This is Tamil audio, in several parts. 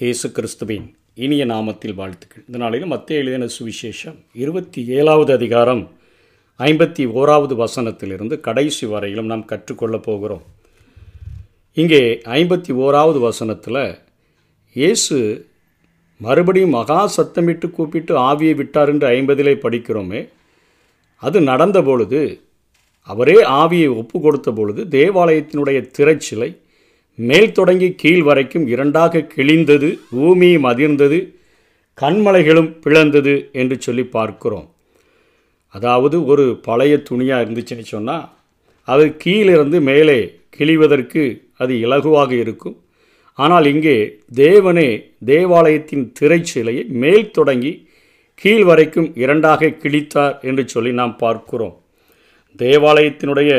இயேசு கிறிஸ்துவின் இனிய நாமத்தில் வாழ்த்துக்கள். இந்த நாளிலும் மத்திய எழுதின சுவிசேஷம் இருபத்தி ஏழாவது அதிகாரம் ஐம்பத்தி ஓராவது வசனத்திலிருந்து கடைசி வரையிலும் நாம் கற்றுக்கொள்ளப் போகிறோம். இங்கே ஐம்பத்தி ஓராவது வசனத்தில் இயேசு மறுபடியும் மகா சத்தமிட்டு கூப்பிட்டு ஆவியை விட்டார் என்று ஐம்பதிலே படிக்கிறோமே. அது நடந்த பொழுது அவரே ஆவியை ஒப்பு கொடுத்த பொழுது தேவாலயத்தினுடைய திரைச்சிலை மேல் தொடங்கி கீழ் வரைக்கும் இரண்டாக கிழிந்தது பூமியும் அதிர்ந்தது கண்மலைகளும் பிளந்தது என்று சொல்லி பார்க்கிறோம். அதாவது ஒரு பழைய துணியாக இருந்துச்சுன்னு சொன்னால் அது கீழிருந்து மேலே கிழிவதற்கு அது இலகுவாக இருக்கும். ஆனால் இங்கே தேவனே தேவாலயத்தின் திரைச்சிலையை மேல் தொடங்கி கீழ் வரைக்கும் இரண்டாக கிழித்தார் என்று சொல்லி நாம் பார்க்கிறோம். தேவாலயத்தினுடைய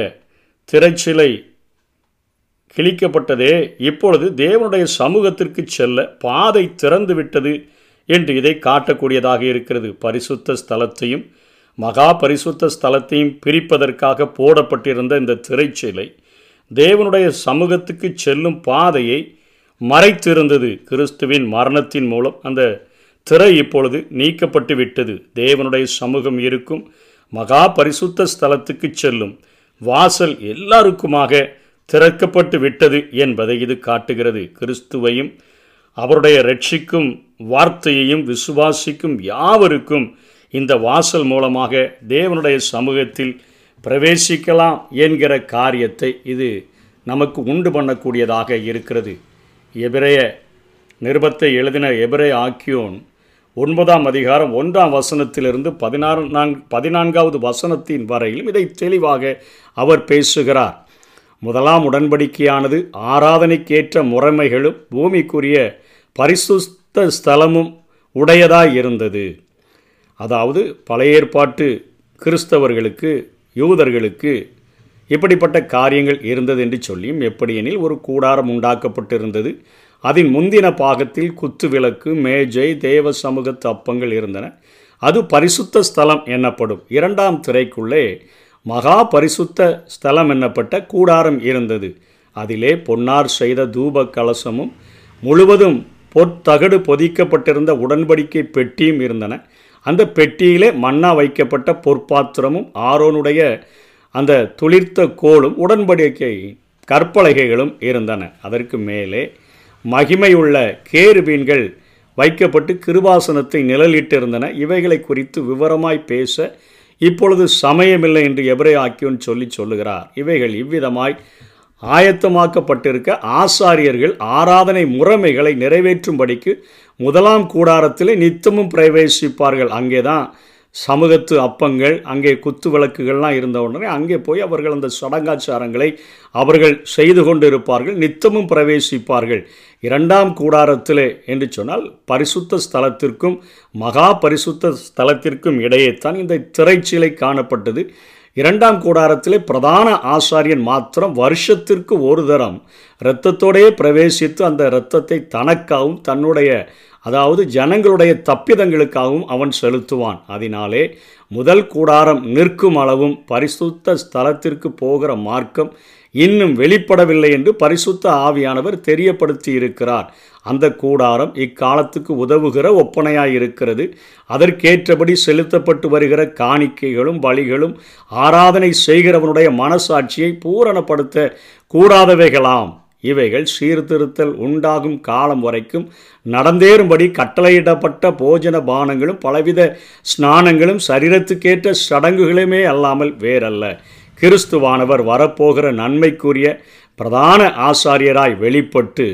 திரைச்சிலை கிழிக்கப்பட்டதே இப்பொழுது தேவனுடைய சமூகத்திற்கு செல்ல பாதை திறந்து விட்டது என்று இதை காட்டக்கூடியதாக இருக்கிறது. பரிசுத்த ஸ்தலத்தையும் மகா பரிசுத்த ஸ்தலத்தையும் பிரிப்பதற்காக போடப்பட்டிருந்த இந்த திரைச்சிலை தேவனுடைய சமூகத்துக்கு செல்லும் பாதையை மறைத்திருந்தது. கிறிஸ்துவின் மரணத்தின் மூலம் அந்த திரை இப்பொழுது நீக்கப்பட்டு விட்டது தேவனுடைய சமூகம் இருக்கும் மகா பரிசுத்த ஸ்தலத்துக்கு செல்லும் வாசல் எல்லாருக்குமாக திறக்கப்பட்டு விட்டது என்பதை இது காட்டுகிறது. கிறிஸ்துவையும் அவருடைய ரட்சிக்கும் வார்த்தையையும் விசுவாசிக்கும் யாவருக்கும் இந்த வாசல் மூலமாக தேவனுடைய சமூகத்தில் பிரவேசிக்கலாம் என்கிற காரியத்தை இது நமக்கு உண்டு பண்ணக்கூடியதாக இருக்கிறது. எபிரேய நிருபத்தை எழுதின எபிரே ஆக்கியோன் ஒன்பதாம் அதிகாரம் ஒன்றாம் வசனத்திலிருந்து பதினாறு நான்கு பதினான்காவது வசனத்தின் வரையிலும் இதை தெளிவாக அவர் பேசுகிறார். முதலாம் உடன்படிக்கையானது ஆராதனைக்கேற்ற முறைமைகளும் பூமிக்குரிய பரிசுத்த ஸ்தலமும் உடையதாய் இருந்தது. அதாவது பழைய ஏற்பாட்டு கிறிஸ்தவர்களுக்கு யூதர்களுக்கு இப்படிப்பட்ட காரியங்கள் இருந்தது என்று சொல்லியும் எப்படியெனில் ஒரு கூடாரம் உண்டாக்கப்பட்டிருந்தது. அதன் முந்தின பாகத்தில் குத்து விளக்கு மேஜை தேவ சமூகத்து அப்பங்கள் இருந்தன. அது பரிசுத்த ஸ்தலம் எனப்படும். இரண்டாம் திரைக்குள்ளே மகா பரிசுத்த ஸ்தலம் என்னப்பட்ட கூடாரம் இருந்தது. அதிலே பொன்னார் செய்த தூப கலசமும் முழுவதும் பொற்தகடு பொதிக்கப்பட்டிருந்த உடன்படிக்கை பெட்டியும் இருந்தன. அந்த பெட்டியிலே மன்னா வைக்கப்பட்ட பொற்பாத்திரமும் ஆரோனுடைய அந்த துளிர்த்த கோளும் உடன்படிக்கை கற்பலகைகளும் இருந்தன. அதற்கு மேலே மகிமையுள்ள கேருபீன்கள் வைக்கப்பட்டு கிருபாசனத்தை நிழலிட்டிருந்தன. இவைகளை குறித்து விவரமாய் பேச இப்பொழுது சமயமில்லை என்று எவரே ஆக்கியோன் சொல்லி சொல்லுகிறார். இவைகள் இவ்விதமாய் ஆயத்தமாக்கப்பட்டிருக்க ஆசாரியர்கள் ஆராதனை முறைமைகளை நிறைவேற்றும்படிக்கு முதலாம் கூடாரத்திலே நித்தமும் பிரவேசிப்பார்கள். அங்கே தான் சமூகத்து அப்பங்கள் அங்கே குத்து விளக்குகள்லாம் இருந்த உடனே அங்கே போய் அவர்கள் அந்த சடங்காச்சாரங்களை அவர்கள் செய்து கொண்டு இருப்பார்கள் நித்தமும் பிரவேசிப்பார்கள். இரண்டாம் கூடாரத்திலே என்று சொன்னால் பரிசுத்த ஸ்தலத்திற்கும் மகா பரிசுத்த ஸ்தலத்திற்கும் இடையே தான் இந்த திரைச்சிலை காணப்பட்டது. இரண்டாம் கூடாரத்திலே பிரதான ஆசாரியன் மாத்திரம் வருஷத்திற்கு ஒரு தரம் இரத்தத்தோடையே பிரவேசித்து அந்த இரத்தத்தை தனக்காகவும் தன்னுடைய அதாவது ஜனங்களுடைய தப்பிதங்களுக்காகவும் அவன் செலுத்துவான். அதனாலே முதல் கூடாரம் நிற்கும் அளவும் பரிசுத்த ஸ்தலத்திற்கு போகிற மார்க்கம் இன்னும் வெளிப்படவில்லை என்று பரிசுத்த ஆவியானவர் தெரியப்படுத்தி இருக்கிறார் அந்த கூடாரம் இக்காலத்துக்கு உதவுகிற ஒப்பனையாய் இருக்கிறது அதற்கேற்றபடி செலுத்தப்பட்டு வருகிற காணிக்கைகளும் வழிகளும் ஆராதனை செய்கிறவனுடைய மனசாட்சியை பூரணப்படுத்த கூடாதவைகளாம். இவைகள் சீர்திருத்தல் உண்டாகும் காலம் வரைக்கும் நடந்தேறும்படி கட்டளையிடப்பட்ட போஜன பானங்களும் பலவித ஸ்நானங்களும் சரீரத்துக்கேற்ற சடங்குகளுமே அல்லாமல் வேறல்ல. கிறிஸ்துவானவர் வரப்போகிற நன்மைக்குரிய பிரதான ஆசாரியராய் வெளிப்பட்டு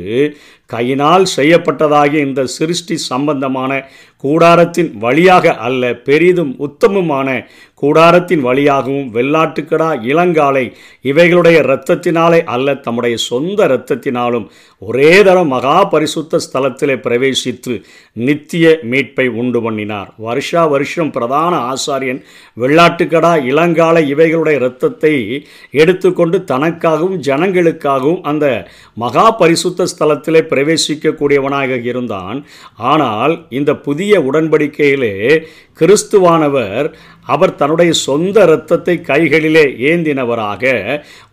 கையினால் செய்யப்பட்டதாகிய இந்த சிருஷ்டி சம்பந்தமான கூடாரத்தின் வழியாக அல்ல பெரிதும் உத்தமமான கூடாரத்தின் வழியாகவும் வெள்ளாட்டுக்கடா இளங்காலை இவைகளுடைய இரத்தத்தினாலே அல்ல தம்முடைய சொந்த இரத்தத்தினாலும் ஒரே தரம் மகா பரிசுத்த ஸ்தலத்திலே பிரவேசித்து நித்திய மீட்பை உண்டு பண்ணினார். வருஷா வருஷம் பிரதான ஆசாரியன் வெள்ளாட்டுக்கடா இளங்காலை இவைகளுடைய இரத்தத்தை எடுத்துக்கொண்டு தனக்காகவும் ஜனங்களுக்காகவும் அந்த மகா பரிசுத்த ஸ்தலத்திலே பிரவேசிக்கக்கூடியவனாக இருந்தான். ஆனால் இந்த புதிய உடன்படிக்கையிலே கிறிஸ்துவானவர் அவர் தன்னுடைய சொந்த இரத்தத்தை கைகளிலே ஏந்தினவராக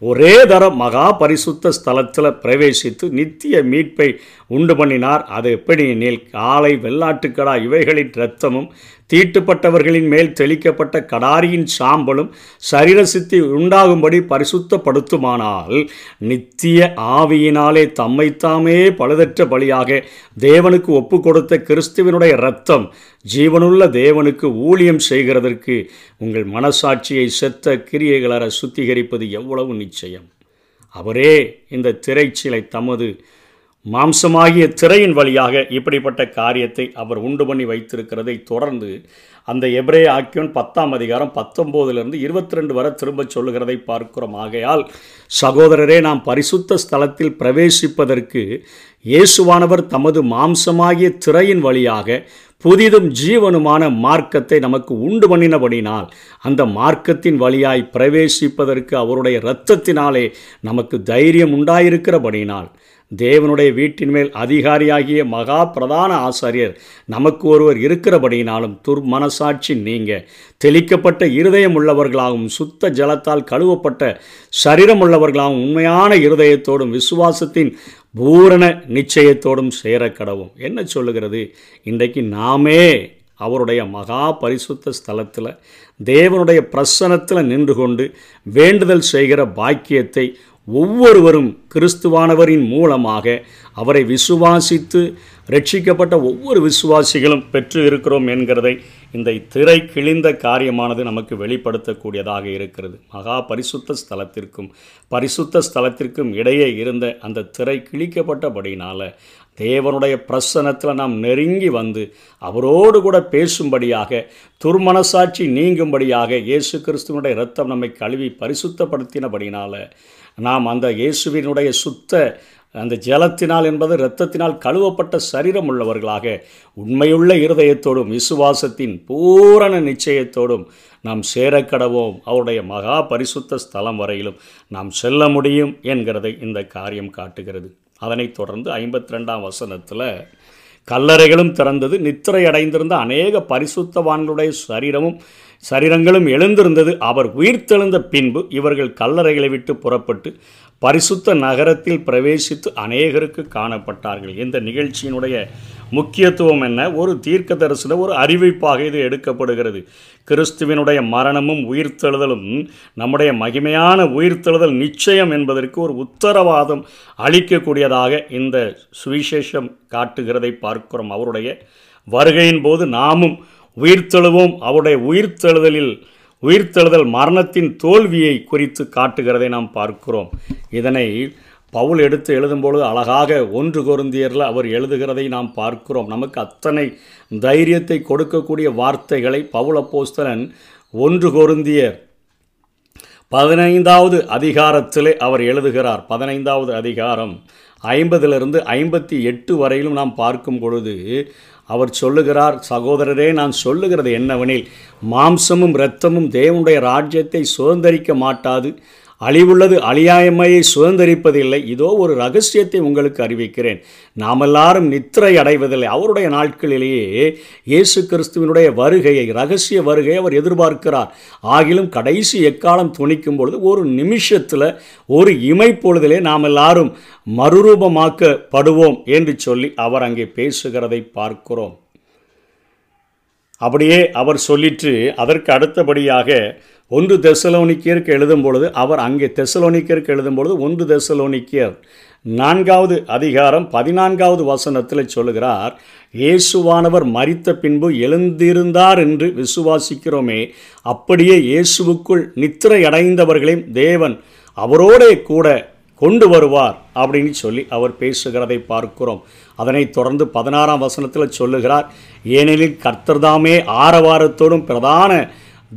ஒரே தர மகா பரிசுத்த ஸ்தலத்தில் பிரவேசித்து நித்திய மீட்பை உண்டு பண்ணினார். அது எப்படி? எனில் காலை வெள்ளாட்டுக்கடா இவைகளின் இரத்தமும் தீட்டுப்பட்டவர்களின் மேல் தெளிக்கப்பட்ட கடாரியின் சாம்பலும் சரீர சித்தி உண்டாகும்படி பரிசுத்தப்படுத்துமானால் நித்திய ஆவியினாலே தம்மைத்தாமே பழுதற்ற பலியாக தேவனுக்கு ஒப்பு கொடுத்த கிறிஸ்துவனுடைய இரத்தம் ஜீவனுள்ள தேவனுக்கு ஊழியம் செய்கிறதற்கு உங்கள் மனசாட்சியை செத்த கிரியைகளற சுத்திகரிப்பது எவ்வளவு நிச்சயம். அவரே இந்த திரைச்சிலை தமது மாம்சமாகிய திரையின் வழியாக இப்படிப்பட்ட காரியத்தை அவர் உண்டு பண்ணி வைத்திருக்கிறதை தொடர்ந்து அந்த எப்ரே ஆக்கியோன் பத்தாம் அதிகாரம் பத்தொம்போதிலிருந்து இருபத்தி ரெண்டு வரை திரும்ப சொல்லுகிறதை பார்க்கிறோம். ஆகையால் சகோதரரே நாம் பரிசுத்த ஸ்தலத்தில் பிரவேசிப்பதற்கு இயேசுவானவர் தமது மாம்சமாகிய திரையின் வழியாக புதிதும் ஜீவனுமான மார்க்கத்தை நமக்கு உண்டு பண்ணினபடினால் அந்த மார்க்கத்தின் வழியாய் பிரவேசிப்பதற்கு அவருடைய இரத்தத்தினாலே நமக்கு தைரியம் உண்டாயிருக்கிறபடினால் தேவனுடைய வீட்டின் மேல் அதிகாரியாகிய மகா பிரதான ஆசாரியர் நமக்கு ஒருவர் இருக்கிறபடியினாலும் துர் மனசாட்சி நீங்க. தெளிக்கப்பட்ட இருதயம் உள்ளவர்களாகவும் சுத்த ஜலத்தால் கழுவப்பட்ட சரீரம் உள்ளவர்களாகவும் உண்மையான இருதயத்தோடும் விசுவாசத்தின் பூரண நிச்சயத்தோடும் சேர கடவும் என்ன சொல்லுகிறது? இன்றைக்கு நாமே அவருடைய மகா பரிசுத்த ஸ்தலத்தில் தேவனுடைய பிரசனத்தில் நின்று கொண்டு வேண்டுதல் செய்கிற பாக்கியத்தை ஒவ்வொருவரும் கிறிஸ்துவானவரின் மூலமாக அவரை விசுவாசித்து ரட்சிக்கப்பட்ட ஒவ்வொரு விசுவாசிகளும் பெற்று இருக்கிறோம் என்கிறதை இந்த திரை கிழிந்த காரியமானது நமக்கு வெளிப்படுத்தக்கூடியதாக இருக்கிறது. மகா பரிசுத்த ஸ்தலத்திற்கும் பரிசுத்த ஸ்தலத்திற்கும் இடையே இருந்த அந்த திரை கிழிக்கப்பட்டபடினால தேவனுடைய பிரசனத்தில் நாம் நெருங்கி வந்து அவரோடு கூட பேசும்படியாக துர்மனசாட்சி நீங்கும்படியாக இயேசு கிறிஸ்துவனுடைய ரத்தம் நம்மை கழுவி பரிசுத்தப்படுத்தினபடினால நாம் அந்த இயேசுவினுடைய சுத்த அந்த ஜலத்தினால் என்பது இரத்தத்தினால் கழுவப்பட்ட சரீரம் உள்ளவர்களாக உண்மையுள்ள இருதயத்தோடும் விசுவாசத்தின் பூரண நிச்சயத்தோடும் நாம் சேரக்கடவோம். அவருடைய மகா பரிசுத்த ஸ்தலம் வரையிலும் நாம் செல்ல முடியும் என்கிறதை இந்த காரியம் காட்டுகிறது. அதனைத் தொடர்ந்து ஐம்பத்தி ரெண்டாம் வசனத்தில் கல்லறைகளும் திறந்தது நித்திரை அடைந்திருந்த அநேக பரிசுத்தவான்களுடைய சரீரமும் சரீரங்களும் எழுந்திருந்தது. அவர் உயிர்த்தெழுந்த பின்பு இவர்கள் கல்லறைகளை விட்டு புறப்பட்டு பரிசுத்த நகரத்தில் பிரவேசித்து அநேகருக்கு காணப்பட்டார்கள். இந்த நிகழ்ச்சியினுடைய முக்கியத்துவம் என்ன? ஒரு தீர்க்க தரிசன ஒரு அறிவிப்பாக இது எடுக்கப்படுகிறது. கிறிஸ்துவினுடைய மரணமும் உயிர்த்தெழுதலும் நம்முடைய மகிமையான உயிர்த்தெழுதல் நிச்சயம் என்பதற்கு ஒரு உத்தரவாதம் அளிக்கக்கூடியதாக இந்த சுவிசேஷம் காட்டுகிறதை பார்க்கிறோம். அவருடைய வருகையின் போது நாமும் உயிர்த்தெழுவோம் அவருடைய உயிர்த்தெழுதலில் உயிர்த்தெழுதல் மரணத்தின் தோல்வியை குறித்து காட்டுகிறதை நாம் பார்க்கிறோம். இதனை பவுல் எடுத்து எழுதும்பொழுது அழகாக ஒன்று கொருந்தியரில் அவர் எழுதுகிறதை நாம் பார்க்கிறோம். நமக்கு அத்தனை தைரியத்தை கொடுக்கக்கூடிய வார்த்தைகளை பவுல போஸ்தலன் ஒன்று கொருந்தியர் பதினைந்தாவது அதிகாரத்திலே அவர் எழுதுகிறார். பதினைந்தாவது அதிகாரம் ஐம்பதிலிருந்து ஐம்பத்தி எட்டு வரையிலும் நாம் பார்க்கும் பொழுது அவர் சொல்லுகிறார் சகோதரரே நான் சொல்லுகிறது என்னவெனில் மாம்சமும் இரத்தமும் தேவனுடைய ராஜ்யத்தை சுதந்திரிக்க மாட்டாது. அழிவுள்ளது அழியாயமையை சுதந்திரிப்பதில்லை. இதோ ஒரு ரகசியத்தை உங்களுக்கு அறிவிக்கிறேன். நாம் எல்லாரும் நித்திரை அடைவதில்லை. அவருடைய நாட்களிலேயே இயேசு கிறிஸ்துவனுடைய வருகையை ரகசிய வருகையை அவர் எதிர்பார்க்கிறார். ஆகிலும் கடைசி எக்காலம் துணிக்கும் பொழுது ஒரு நிமிஷத்தில் ஒரு இமைப்பொழுதிலே நாம் எல்லாரும் மறுரூபமாக்கப்படுவோம் என்று சொல்லி அவர் அங்கே பேசுகிறதை பார்க்கிறோம். அப்படியே அவர் சொல்லிட்டு அதற்கு அடுத்தபடியாக ஒன்று தெசலோனிக்கியருக்கு எழுதும் பொழுது அவர் அங்கே தெசலோனிக்கியருக்கு எழுதும் பொழுது ஒன்று தெசலோனிக்கியர் நான்காவது அதிகாரம் பதினான்காவது வசனத்தில் சொல்லுகிறார் இயேசுவானவர் மரித்த பின்பு எழுந்திருந்தார் என்று விசுவாசிக்கிறோமே அப்படியே இயேசுவுக்குள் நித்திரை அடைந்தவர்களையும் தேவன் அவரோடே கூட கொண்டு வருவார் அப்படின்னு சொல்லி அவர் பேசுகிறதை பார்க்கிறோம். அதனைத் தொடர்ந்து பதினாறாம் வசனத்தில் சொல்லுகிறார் ஏனெனில் கர்த்தர்தாமே ஆரவாரத்தோடும் பிரதான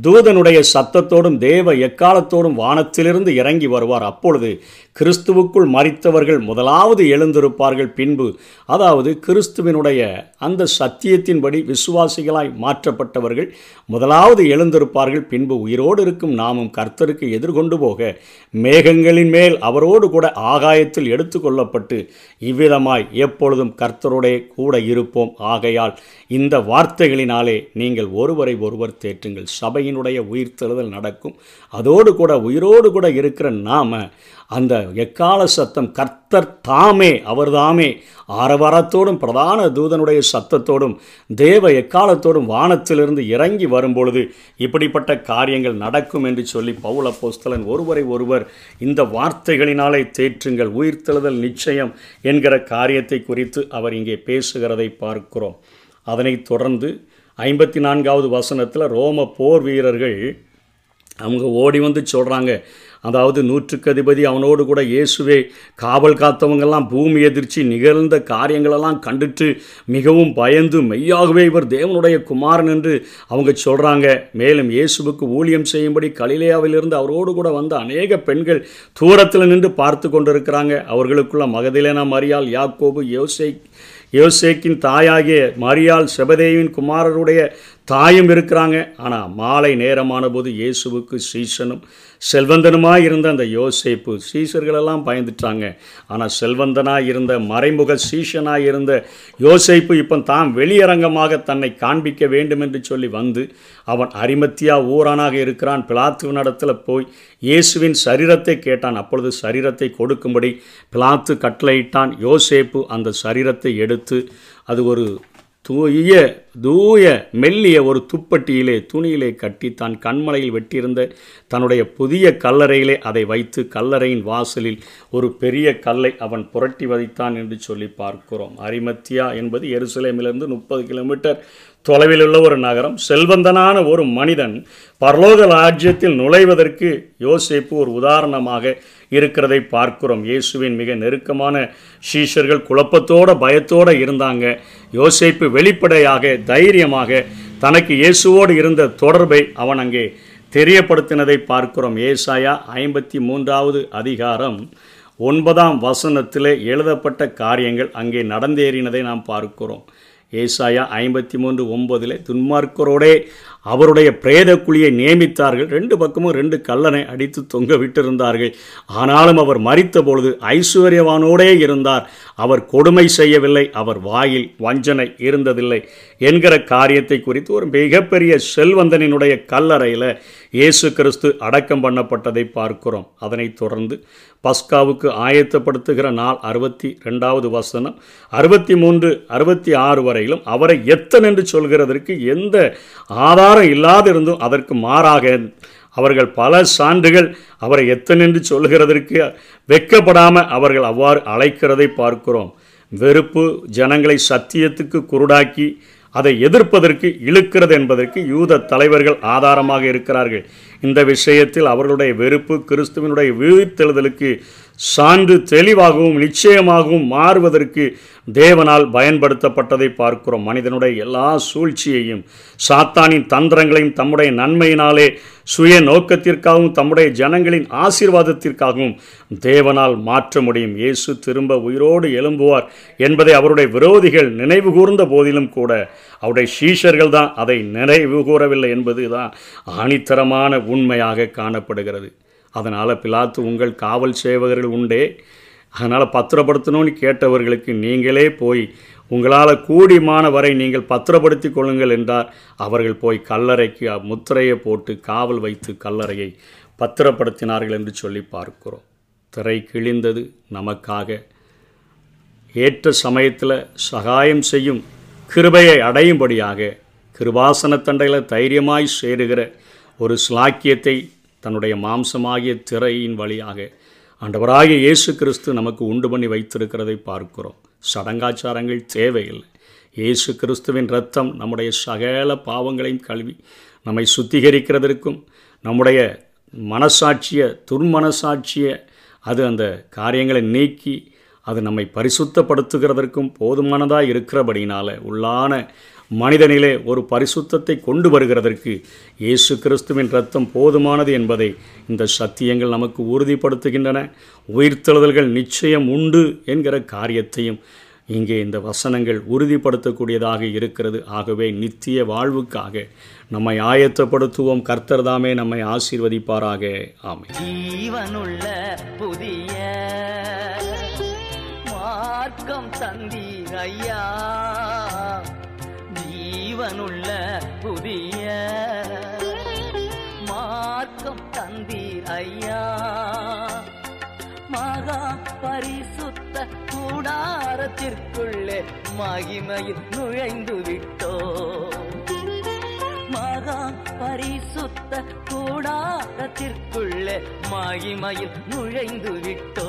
தூதனுடைய சத்தத்தோடும் தேவ எக்காலத்தோடும் வானத்திலிருந்து இறங்கி வருவார். அப்பொழுது கிறிஸ்துவுக்குள் மறித்தவர்கள் முதலாவது எழுந்திருப்பார்கள் பின்பு அதாவது கிறிஸ்துவினுடைய அந்த சத்தியத்தின்படி விசுவாசிகளாய் மாற்றப்பட்டவர்கள் முதலாவது எழுந்திருப்பார்கள் பின்பு உயிரோடு இருக்கும் நாமும் கர்த்தருக்கு எதிர்கொண்டு போக மேகங்களின் மேல் அவரோடு கூட ஆகாயத்தில் எடுத்துக்கொள்ளப்பட்டு இவ்விதமாய் எப்பொழுதும் கர்த்தரோடே கூட இருப்போம். ஆகையால் இந்த வார்த்தைகளினாலே நீங்கள் ஒருவரை ஒருவர் தேற்றுங்கள். சபையினுடைய உயிர்த்தெழுதல் நடக்கும். அதோடு கூட உயிரோடு கூட இருக்கிற நாம அந்த எக்கால சத்தம் கர்த்தர் தாமே அவர்தாமே. ஆரவாரத்தோடும் பிரதான தூதனுடைய சத்தத்தோடும் தேவ எக்காலத்தோடும் வானத்திலிருந்து இறங்கி வரும்பொழுது இப்படிப்பட்ட காரியங்கள் நடக்கும் என்று சொல்லி பவுல போஸ்தலன் ஒருவரை ஒருவர் இந்த வார்த்தைகளினாலே தேற்றுங்கள் உயிர்த்தெழுதல் நிச்சயம் என்கிற காரியத்தை குறித்து அவர் இங்கே பேசுகிறதை பார்க்கிறோம். அதனைத் தொடர்ந்து ஐம்பத்தி நான்காவது வசனத்தில் ரோம போர் வீரர்கள் அவங்க ஓடி வந்து சொல்கிறாங்க அதாவது நூற்றுக்கு அதிபதி அவனோடு கூட இயேசுவே காவல் காத்தவங்கெல்லாம் பூமி எதிர்ச்சி நிகழ்ந்த காரியங்களெல்லாம் கண்டுட்டு மிகவும் பயந்து மெய்யாகவே இவர் தேவனுடைய குமாரன் என்று அவங்க சொல்கிறாங்க மேலும் இயேசுவுக்கு ஊழியம் செய்யும்படி கலிலேயாவிலிருந்து அவரோடு கூட வந்த அநேக பெண்கள் தூரத்தில் நின்று பார்த்து கொண்டிருக்கிறாங்க. அவர்களுக்குள்ள மகதிலேனா மரியாள் யாக்கோபு யோசை யோசேக்கின் தாயாகிய மரியாள் செபதேவின் குமாரருடைய தாயும் இருக்கிறாங்க. ஆனால் மாலை நேரமான போது இயேசுவுக்கு சீசனும் செல்வந்தனுமாக இருந்த அந்த யோசேப்பு சீசர்களெல்லாம் பயந்துட்டாங்க. ஆனால் செல்வந்தனாக இருந்த மறைமுக சீசனாக இருந்த யோசேப்பு இப்போ தான் வெளியரங்கமாக தன்னை காண்பிக்க வேண்டும் என்று சொல்லி வந்து அவன் அரிமத்தியா ஊரானாக இருக்கிறான். பிளாத்து நடத்தில் போய் இயேசுவின் சரீரத்தை கேட்டான். அப்பொழுது சரீரத்தை கொடுக்கும்படி பிளாத்து கட்டளையிட்டான். யோசேப்பு அந்த சரீரத்தை எடுத்து அது ஒரு தூய தூய மெல்லிய ஒரு துப்பட்டியிலே துணியிலே கட்டி தான் கண்மலையில் வெட்டியிருந்த தன்னுடைய புதிய கல்லறையிலே அதை வைத்து கல்லறையின் வாசலில் ஒரு பெரிய கல்லை அவன் புரட்டி வைத்தான் என்று சொல்லி பார்க்கிறோம். அரிமத்தியா என்பது எருசலேமிலிருந்து முப்பது கிலோமீட்டர் தொலைவில் உள்ள ஒரு நகரம் செல்வந்தனான ஒரு மனிதன் பரலோக ராஜ்யத்தில் நுழைவதற்கு யோசேப்பு ஒரு உதாரணமாக இருக்கிறதை பார்க்கிறோம். இயேசுவின் மிக நெருக்கமான சீஷர்கள் குழப்பத்தோட பயத்தோடு இருந்தாங்க. யோசேப்பு வெளிப்படையாக தைரியமாக தனக்கு இயேசுவோடு இருந்த தொடர்பை அவன் அங்கே தெரியப்படுத்தினதை பார்க்கிறோம். ஏசாயா ஐம்பத்தி மூன்றாவது அதிகாரம் ஒன்பதாம் வசனத்திலே எழுதப்பட்ட காரியங்கள் அங்கே நடந்தேறினதை நாம் பார்க்கிறோம். ஏசாயா ஐம்பத்தி மூன்று ஒன்பதில் துன்மார்க்கரோடே அவருடைய பிரேத குழியை நியமித்தார்கள். ரெண்டு பக்கமும் ரெண்டு கல்லனை அடித்து தொங்க விட்டிருந்தார்கள். ஆனாலும் அவர் மறித்த பொழுது ஐஸ்வர்யவானோடே இருந்தார். அவர் கொடுமை செய்யவில்லை அவர் வாயில் வஞ்சனை இருந்ததில்லை என்கிற காரியத்தை குறித்து ஒரு மிகப்பெரிய செல்வந்தனினுடைய கல்லறையில் இயேசு கிறிஸ்து அடக்கம் பண்ணப்பட்டதை பார்க்கிறோம். அதனைத் தொடர்ந்து பஸ்காவுக்கு ஆயத்தப்படுத்துகிற நாள் அறுபத்தி ரெண்டாவது வசனம் அறுபத்தி மூன்று அறுபத்தி ஆறு வரையிலும் அவரை எத்தன் என்று சொல்கிறதற்கு எந்த ஆதாரம் இல்லாதிருந்தும் அதற்கு மாறாக அவர்கள் பல சான்றுகள் அவரை எத்தனென்று சொல்கிறதற்கு வெக்கப்படாமல் அவர்கள் அவ்வாறு அழைக்கிறதை பார்க்கிறோம். வெறுப்பு ஜனங்களை சத்தியத்துக்கு குருடாக்கி அதை எதிர்ப்பதற்கு இழுக்கிறது என்பதற்கு யூத தலைவர்கள் ஆதாரமாக இருக்கிறார்கள். இந்த விஷயத்தில் அவர்களுடைய வெறுப்பு கிறிஸ்துவனுடைய உயிர்த்தெழுதலுக்கு சான்று தெளிவாகவும் நிச்சயமாகவும் மாறுவதற்கு தேவனால் பயன்படுத்தப்பட்டதை பார்க்கிறோம். மனிதனுடைய எல்லா சூழ்ச்சியையும் சாத்தானின் தந்திரங்களையும் தம்முடைய நன்மையினாலே சுய நோக்கத்திற்காகவும் தம்முடைய ஜனங்களின் ஆசீர்வாதத்திற்காகவும் தேவனால் மாற்ற முடியும். இயேசு திரும்ப உயிரோடு எழும்புவார் என்பதை அவருடைய விரோதிகள் நினைவு கூர்ந்த போதிலும் கூட அவருடைய சீஷர்கள் தான் அதை நினைவு கூறவில்லை என்பது தான் ஆணித்தரமான உண்மையாக காணப்படுகிறது. அதனால் பிலாத்து உங்கள் காவல் சேவகர்கள் உண்டே. அதனால் பத்திரப்படுத்தணும்னு கேட்டவர்களுக்கு நீங்களே போய் உங்களால் கூடிமான வரை நீங்கள் பத்திரப்படுத்தி கொள்ளுங்கள் என்றார். அவர்கள் போய் கல்லறைக்கு முத்திரையை போட்டு காவல் வைத்து கல்லறையை பத்திரப்படுத்தினார்கள் என்று சொல்லி பார்க்கிறோம். திரை கிழிந்தது நமக்காக. ஏற்ற சமயத்தில் சகாயம் செய்யும் கிருபையை அடையும்படியாக கிருபாசன தண்டையில் தைரியமாய் சேருகிற ஒரு ஸ்லாக்கியத்தை தன்னுடைய மாம்சமாகிய திரையின் வழியாக ஆண்டவராகிய இயேசு கிறிஸ்து நமக்கு உண்டு பண்ணி வைத்திருக்கிறதை பார்க்கிறோம். சடங்காச்சாரங்கள் தேவையில்லை. இயேசு கிறிஸ்துவின் ரத்தம் நம்முடைய சகல பாவங்களையும் கழுவி நம்மை சுத்திகரிக்கிறதற்கும் நம்முடைய மனசாட்சிய துர்மனசாட்சிய அது அந்த காரியங்களை நீக்கி அது நம்மை பரிசுத்தப்படுத்துகிறதற்கும் போதுமானதாக இருக்கிறபடினால உள்ளான மனிதனிலே ஒரு பரிசுத்தத்தை கொண்டு வருகிறதற்கு இயேசு கிறிஸ்துவின் ரத்தம் போதுமானது என்பதை இந்த சத்தியங்கள் நமக்கு உறுதிப்படுத்துகின்றன. உயிர்த்தெழுதல்கள் நிச்சயம் உண்டு என்கிற காரியத்தையும் இங்கே இந்த வசனங்கள் உறுதிப்படுத்தக்கூடியதாக இருக்கிறது. ஆகவே நித்திய வாழ்வுக்காக நம்மை ஆயத்தப்படுத்துவோம். கர்த்தர் தாமே நம்மை ஆசீர்வதிப்பாராக. ஆமை ஜீவனுள்ள புதிய மார்க்கம் தந்தீர் ஐயா. ஜீவனுள்ள புதிய மார்க்கம் தந்தீர் ஐயா. மகா பரிசுத்த கூடாரத்திற்குள்ளே மகிமையில் நுழைந்து விட்டோ மகா பரிசுத்த கூடாரத்திற்குள்ளே மகிமையில் நுழைந்து விட்டோ